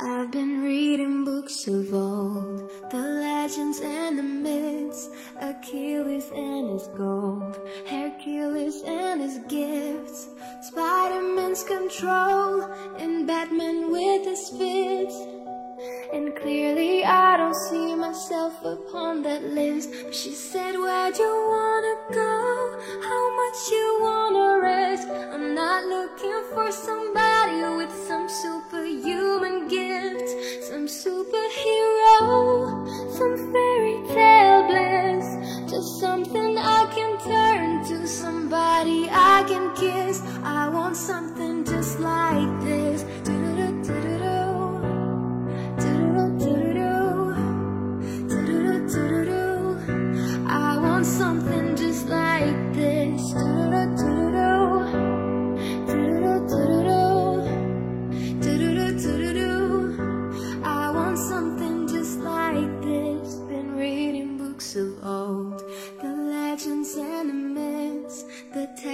I've been reading books of old, the legends and the myths, Achilles and his gold, Hercules and his gifts, Spider-Man's control, and Batman with his fits. And clearly I don't see myself upon that list. But she said, where'd you wanna go? How much you wanna risk? I'm not looking for somebody I can kiss. I want something just like this. I want something just like this. I want something just like this. Been reading books of old,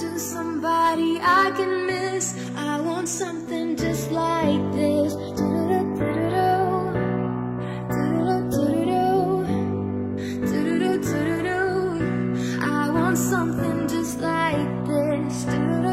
to somebody I can miss. I want something just like this. I want something just like this.